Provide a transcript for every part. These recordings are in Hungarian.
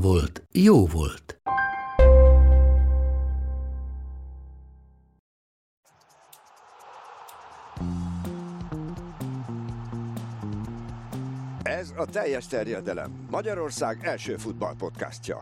volt, jó volt. Ez a teljes terjedelem. Magyarország első futballpodcastja.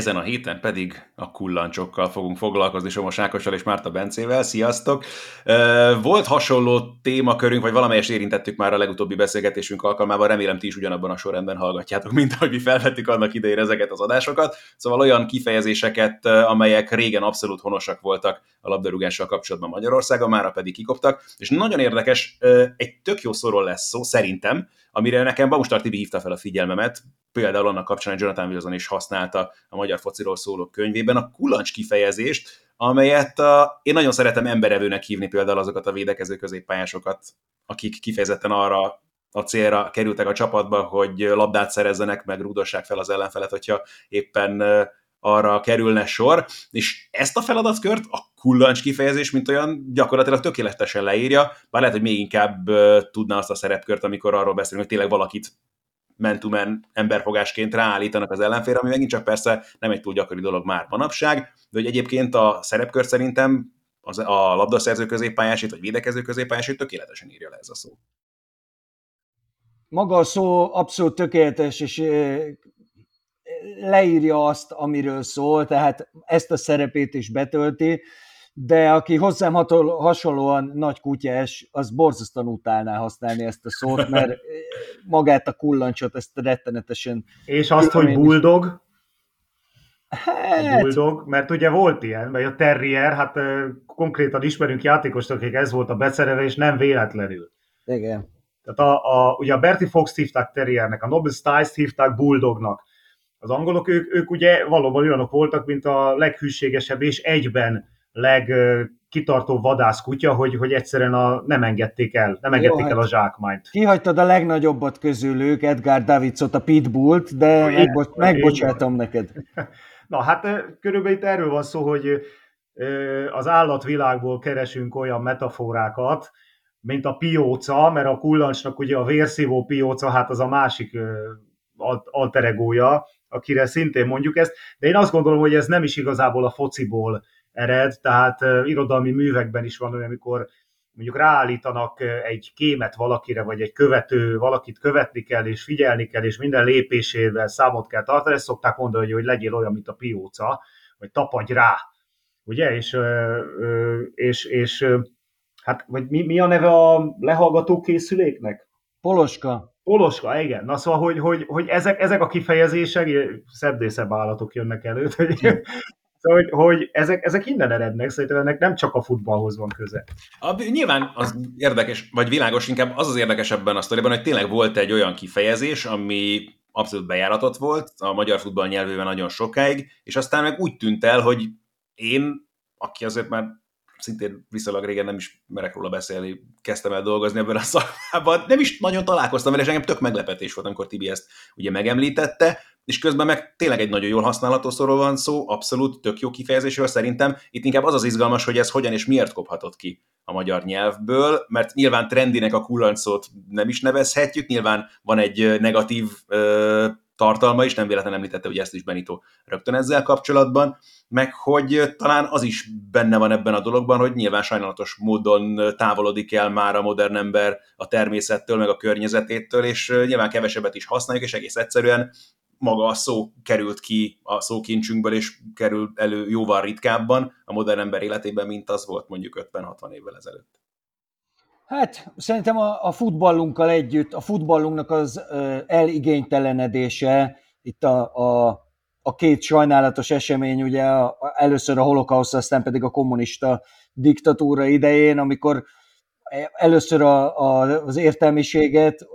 Ezen a héten pedig a kullancsokkal fogunk foglalkozni Somos Ákossal és Márta Bencével. Sziasztok! Volt hasonló témakörünk, vagy valamelyest érintettük már a legutóbbi beszélgetésünk alkalmával, remélem ti is ugyanabban a sorrendben hallgatjátok, mint ahogy mi felvettük annak idején ezeket az adásokat. Szóval olyan kifejezéseket, amelyek régen abszolút honosak voltak a labdarúgással kapcsolatban Magyarországon, mára pedig kikoptak, és nagyon érdekes, egy tök jó szóról lesz szó, szerintem, amire nekem Baumstar Tibi hívta fel a figyelmemet, például annak kapcsán, hogy Jonathan Wilson is használta a magyar fociról szóló könyvében a kulancs kifejezést, amelyet a, én nagyon szeretem emberevőnek hívni például azokat a védekező középpályásokat, akik kifejezetten arra a célra kerültek a csapatba, hogy labdát szerezzenek, meg rúdossák fel az ellenfelet, hogyha éppen arra kerülne sor, és ezt a feladatkört a kullancs kifejezés, mint olyan gyakorlatilag tökéletesen leírja, bár lehet, hogy még inkább tudná azt a szerepkört, amikor arról beszélünk, hogy tényleg valakit man emberfogásként ráállítanak az ellenfélre, ami megint csak persze nem egy túl gyakori dolog már manapság, de hogy egyébként a szerepkör szerintem az, a labdaszerző középpályásít, vagy védekező középpályásít tökéletesen írja le ez a szó. Maga a szó abszolút tökéletes, és leírja azt, amiről szól, tehát ezt a szerepét is betölti, de aki hozzám hatol, hasonlóan nagy kutyás, az borzasztóan utálná használni ezt a szót, mert magát a kullancsot, ezt rettenetesen... És azt, hogy bulldog? Hát... A bulldog, mert ugye volt ilyen, vagy a terrier, hát konkrétan ismerünk játékost, akik ez volt a beszereve, és nem véletlenül. Igen. Tehát a, a, ugye a Bertie Fox hívták terriernek, a Nobel Stiles hívták bulldognak. Az angolok, ők, ők ugye valóban olyanok voltak, mint a leghűségesebb és egyben legkitartó vadászkutya, hogy, hogy egyszerűen a, nem engedték el, nem engedték Jó, el a hát zsákmányt. Kihagytad a legnagyobbat közülük, Edgar Davidsot, a Pitbullt, de Igen, megbo- megbocsátom neked. Na hát körülbelül itt erről van szó, hogy az állatvilágból keresünk olyan metaforákat, mint a pióca, mert a kullancsnak ugye a vérszívó pióca, hát az a másik alteregója, akire szintén mondjuk ezt, de én azt gondolom, hogy ez nem is igazából a fociból ered, tehát irodalmi művekben is van olyan, amikor mondjuk ráállítanak egy kémet valakire, vagy egy követő, valakit követni kell, és figyelni kell, és minden lépésével számot kell tartani, ezt szokták mondani, hogy legyél olyan, mint a pióca, vagy tapadj rá, ugye, és, és, és hát, vagy mi, mi a neve a lehallgató készüléknek? Poloska. Poloska, igen. Na szóval, hogy, hogy, hogy ezek, ezek a kifejezések, szebb állatok jönnek elő, hogy, Szóval, hogy, hogy ezek, ezek innen erednek, szerintem ennek nem csak a futballhoz van köze. A, nyilván az érdekes, vagy világos inkább az az érdekes ebben a sztoriban, hogy tényleg volt egy olyan kifejezés, ami abszolút bejáratott volt a magyar futball nyelvében nagyon sokáig, és aztán meg úgy tűnt el, hogy én, aki azért már szintén viszonylag régen nem is merek róla beszélni, kezdtem el dolgozni ebben a szakmában. Nem is nagyon találkoztam vele, és engem tök meglepetés volt, amikor Tibi ezt ugye megemlítette, és közben meg tényleg egy nagyon jól használható szóról van szó, abszolút tök jó kifejezésről szerintem. Itt inkább az az izgalmas, hogy ez hogyan és miért kophatott ki a magyar nyelvből, mert nyilván trendinek a kulancot nem is nevezhetjük, nyilván van egy negatív ö, tartalma is, nem véletlenül említette, hogy ezt is Benito rögtön ezzel kapcsolatban, meg hogy talán az is benne van ebben a dologban, hogy nyilván sajnálatos módon távolodik el már a modern ember a természettől, meg a környezetétől, és nyilván kevesebbet is használjuk, és egész egyszerűen maga a szó került ki a szókincsünkből, és kerül elő jóval ritkábban a modern ember életében, mint az volt mondjuk 50-60 évvel ezelőtt. Hát szerintem a, a futballunkkal együtt, a futballunknak az eligénytelenedése, itt a, a, a két sajnálatos esemény, ugye a, a, először a holokauszt, aztán pedig a kommunista diktatúra idején, amikor először a, a, az értelmiséget,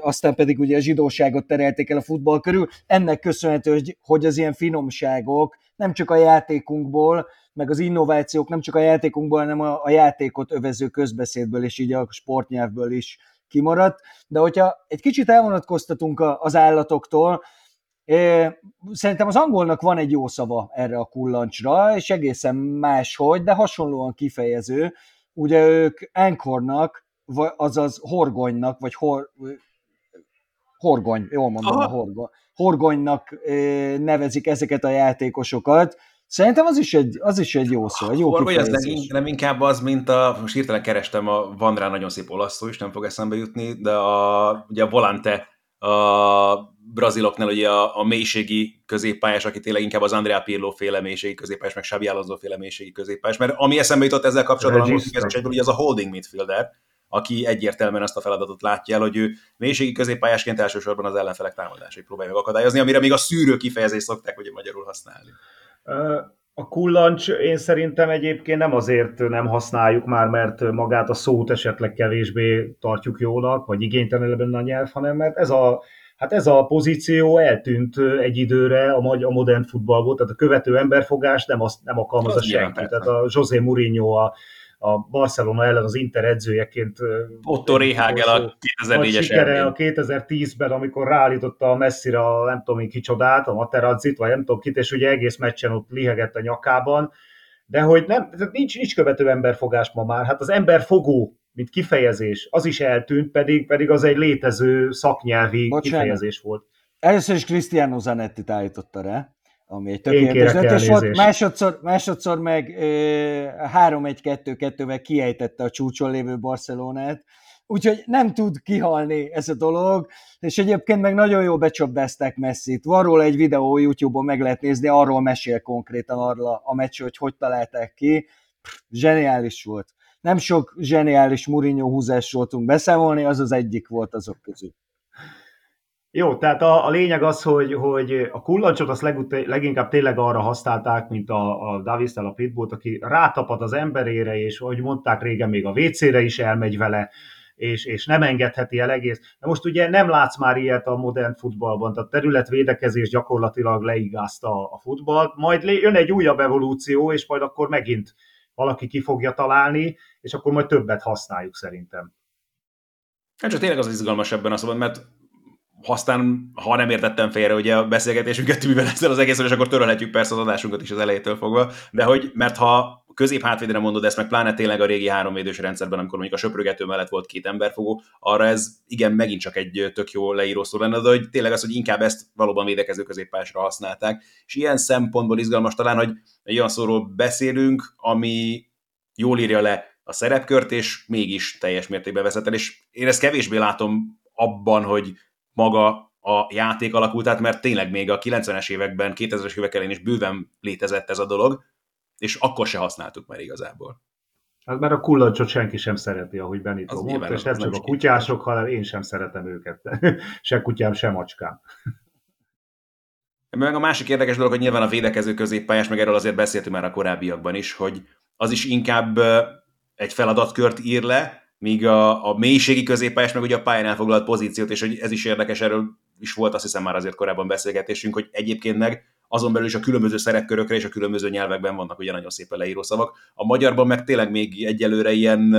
aztán pedig ugye a zsidóságot terelték el a futball körül. Ennek köszönhető, hogy az ilyen finomságok nem csak a játékunkból, meg az innovációk nem csak a játékunkból, hanem a, a játékot övező közbeszédből és így a sportnyelvből is kimaradt. De hogyha egy kicsit elvonatkoztatunk az állatoktól, Szerintem az angolnak van egy jó szava erre a kullancsra, és egészen máshogy, de hasonlóan kifejező. Ugye ők anchornak, azaz horgonynak, vagy hor, horgony, jól mondom, Aha. a horgony, horgonynak nevezik ezeket a játékosokat. Szerintem az is egy, az is egy jó szó, egy jó Horgoly az nem, inkább az, mint a, most hirtelen kerestem, a, van rá nagyon szép olasz szó is, nem fog eszembe jutni, de a, ugye a Volante a braziloknál ugye a, a mélységi középpályás, aki tényleg inkább az Andrea Pirlo féle mélységi középpályás, meg Xabi Alonso féle mélységi középpályás, mert ami eszembe jutott ezzel kapcsolatban, a ugye az a holding midfielder, aki egyértelműen azt a feladatot látja el, hogy ő mélységi középpályásként elsősorban az ellenfelek támadásait próbálja megakadályozni, amire még a szűrő kifejezést szokták ugye magyarul használni. A kullancs én szerintem egyébként nem azért nem használjuk már, mert magát a szót esetleg kevésbé tartjuk jónak, vagy igénytelenebb a nyelv, hanem mert ez a Hát ez a pozíció eltűnt egy időre a, a modern futballból, tehát a követő emberfogás nem, azt, nem alkalmazza senki. Tehát a José Mourinho a, a Barcelona ellen az Inter edzőjeként. Otto Rehagel a 2004-es sikere a 2010-ben, amikor ráállította a messzire a nem tudom kicsodát, a Materazzit, vagy nem tudom kit, és ugye egész meccsen ott lihegett a nyakában, de hogy nem, nincs, nincs követő emberfogás ma már. Hát az emberfogó mint kifejezés, az is eltűnt, pedig, pedig az egy létező szaknyelvi Bocsánat. kifejezés volt. Először is Cristiano zanetti állította rá, ami egy tökéletes döntés volt. Másodszor, másodszor meg 3-1-2-2-vel kiejtette a csúcson lévő Barcelonát, úgyhogy nem tud kihalni ez a dolog, és egyébként meg nagyon jó becsapdázták Messi-t. Van róla egy videó YouTube-on meg lehet nézni, arról mesél konkrétan arról a meccs, hogy hogy találták ki. Zseniális volt nem sok zseniális Mourinho húzásról tudunk beszámolni, az az egyik volt azok közül. Jó, tehát a, a lényeg az, hogy, hogy a kullancsot azt legut- leginkább tényleg arra használták, mint a, a davis a Pitbullt, aki rátapad az emberére, és ahogy mondták régen, még a WC-re is elmegy vele, és, és nem engedheti el egész. De most ugye nem látsz már ilyet a modern futballban, tehát területvédekezés gyakorlatilag leigázta a futballt, majd jön egy újabb evolúció, és majd akkor megint valaki ki fogja találni, és akkor majd többet használjuk szerintem. Hát csak tényleg az izgalmas ebben a szóban, mert aztán, ha nem értettem félre ugye a beszélgetésünket, mivel ezzel az egészen, és akkor törölhetjük persze az adásunkat is az elejétől fogva, de hogy, mert ha közép hátvédre mondod ezt, meg pláne tényleg a régi háromvédős rendszerben, amikor mondjuk a söprögető mellett volt két emberfogó, arra ez igen, megint csak egy tök jó leíró szó lenne, de hogy tényleg az, hogy inkább ezt valóban védekező középpásra használták. És ilyen szempontból izgalmas talán, hogy egy olyan szóról beszélünk, ami jól írja le a szerepkört, és mégis teljes mértékben vezet el, és én ezt kevésbé látom abban, hogy maga a játék alakult át, mert tényleg még a 90-es években, 2000-es évek elején is bőven létezett ez a dolog, és akkor se használtuk már igazából. Hát mert a kullancsot senki sem szereti, ahogy Benito mondta, és nem csak a kutyások, hanem én sem szeretem őket. se kutyám, se macskám. Meg a másik érdekes dolog, hogy nyilván a védekező középpályás, meg erről azért beszéltünk már a korábbiakban is, hogy az is inkább egy feladatkört ír le, míg a, a mélységi középpályás meg ugye a pályán elfoglalt pozíciót, és hogy ez is érdekes, erről is volt azt hiszem már azért korábban beszélgetésünk, hogy egyébként meg azon belül is a különböző szerepkörökre és a különböző nyelvekben vannak ugye nagyon szépen leíró szavak. A magyarban meg tényleg még egyelőre ilyen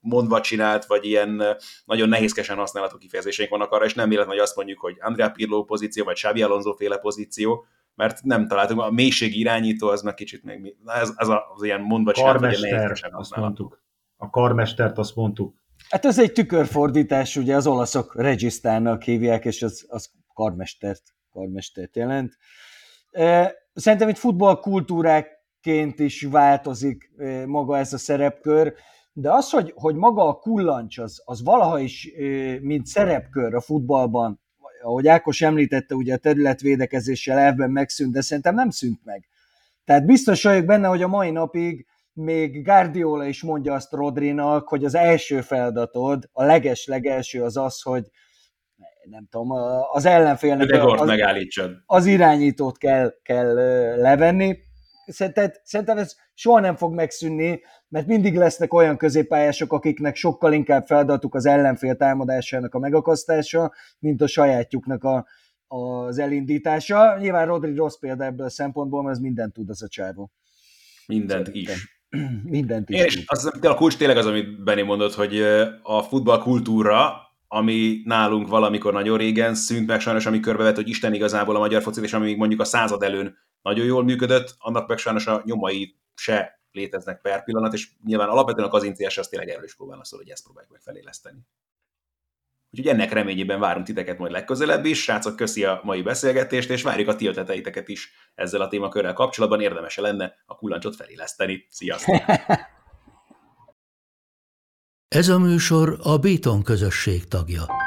mondva csinált, vagy ilyen nagyon nehézkesen használható kifejezéseink vannak arra, és nem véletlen, hogy azt mondjuk, hogy Andrea Pirlo pozíció, vagy Xabi Alonso féle pozíció, mert nem találtunk, a mélység irányító az meg kicsit még, ez, ez az, az ilyen mondva csinált, vagy nehézkesen mondtuk. A karmestert azt mondtuk. Hát ez egy tükörfordítás, ugye az olaszok regisztárnak hívják, és az, az karmestert, karmestert jelent. Szerintem itt futballkultúráként is változik maga ez a szerepkör, de az, hogy, hogy maga a kullancs, az, az valaha is, mint szerepkör a futballban, ahogy Ákos említette, ugye a területvédekezéssel elvben megszűnt, de szerintem nem szűnt meg. Tehát biztos vagyok benne, hogy a mai napig még Guardiola is mondja azt Rodrinak, hogy az első feladatod, a leges-legelső az az, hogy nem tudom, az ellenfélnek az, az, az irányítót kell, kell levenni. Szerintem, szerintem ez soha nem fog megszűnni, mert mindig lesznek olyan középpályások, akiknek sokkal inkább feladatuk az ellenfél támadásának a megakasztása, mint a sajátjuknak a, az elindítása. Nyilván Rodri rossz példa ebből a szempontból, mert ez mindent tud az a csávó. Mindent is. Mindent is. Én is azt hiszem, a kulcs tényleg az, amit Benni mondott, hogy a futballkultúra, ami nálunk valamikor nagyon régen szűnt meg sajnos, ami körbevett, hogy Isten igazából a magyar focit, és ami mondjuk a század előn nagyon jól működött, annak meg sajnos a nyomai se léteznek per pillanat, és nyilván alapvetően a kazinciás az tényleg erről is próbálna szól, hogy ezt próbáljuk meg feléleszteni. Úgyhogy ennek reményében várunk titeket majd legközelebb is. Srácok, köszi a mai beszélgetést, és várjuk a ti ötleteiteket is ezzel a témakörrel kapcsolatban. Érdemes lenne a kullancsot feléleszteni. Sziasztok! Ez a műsor a Béton közösség tagja.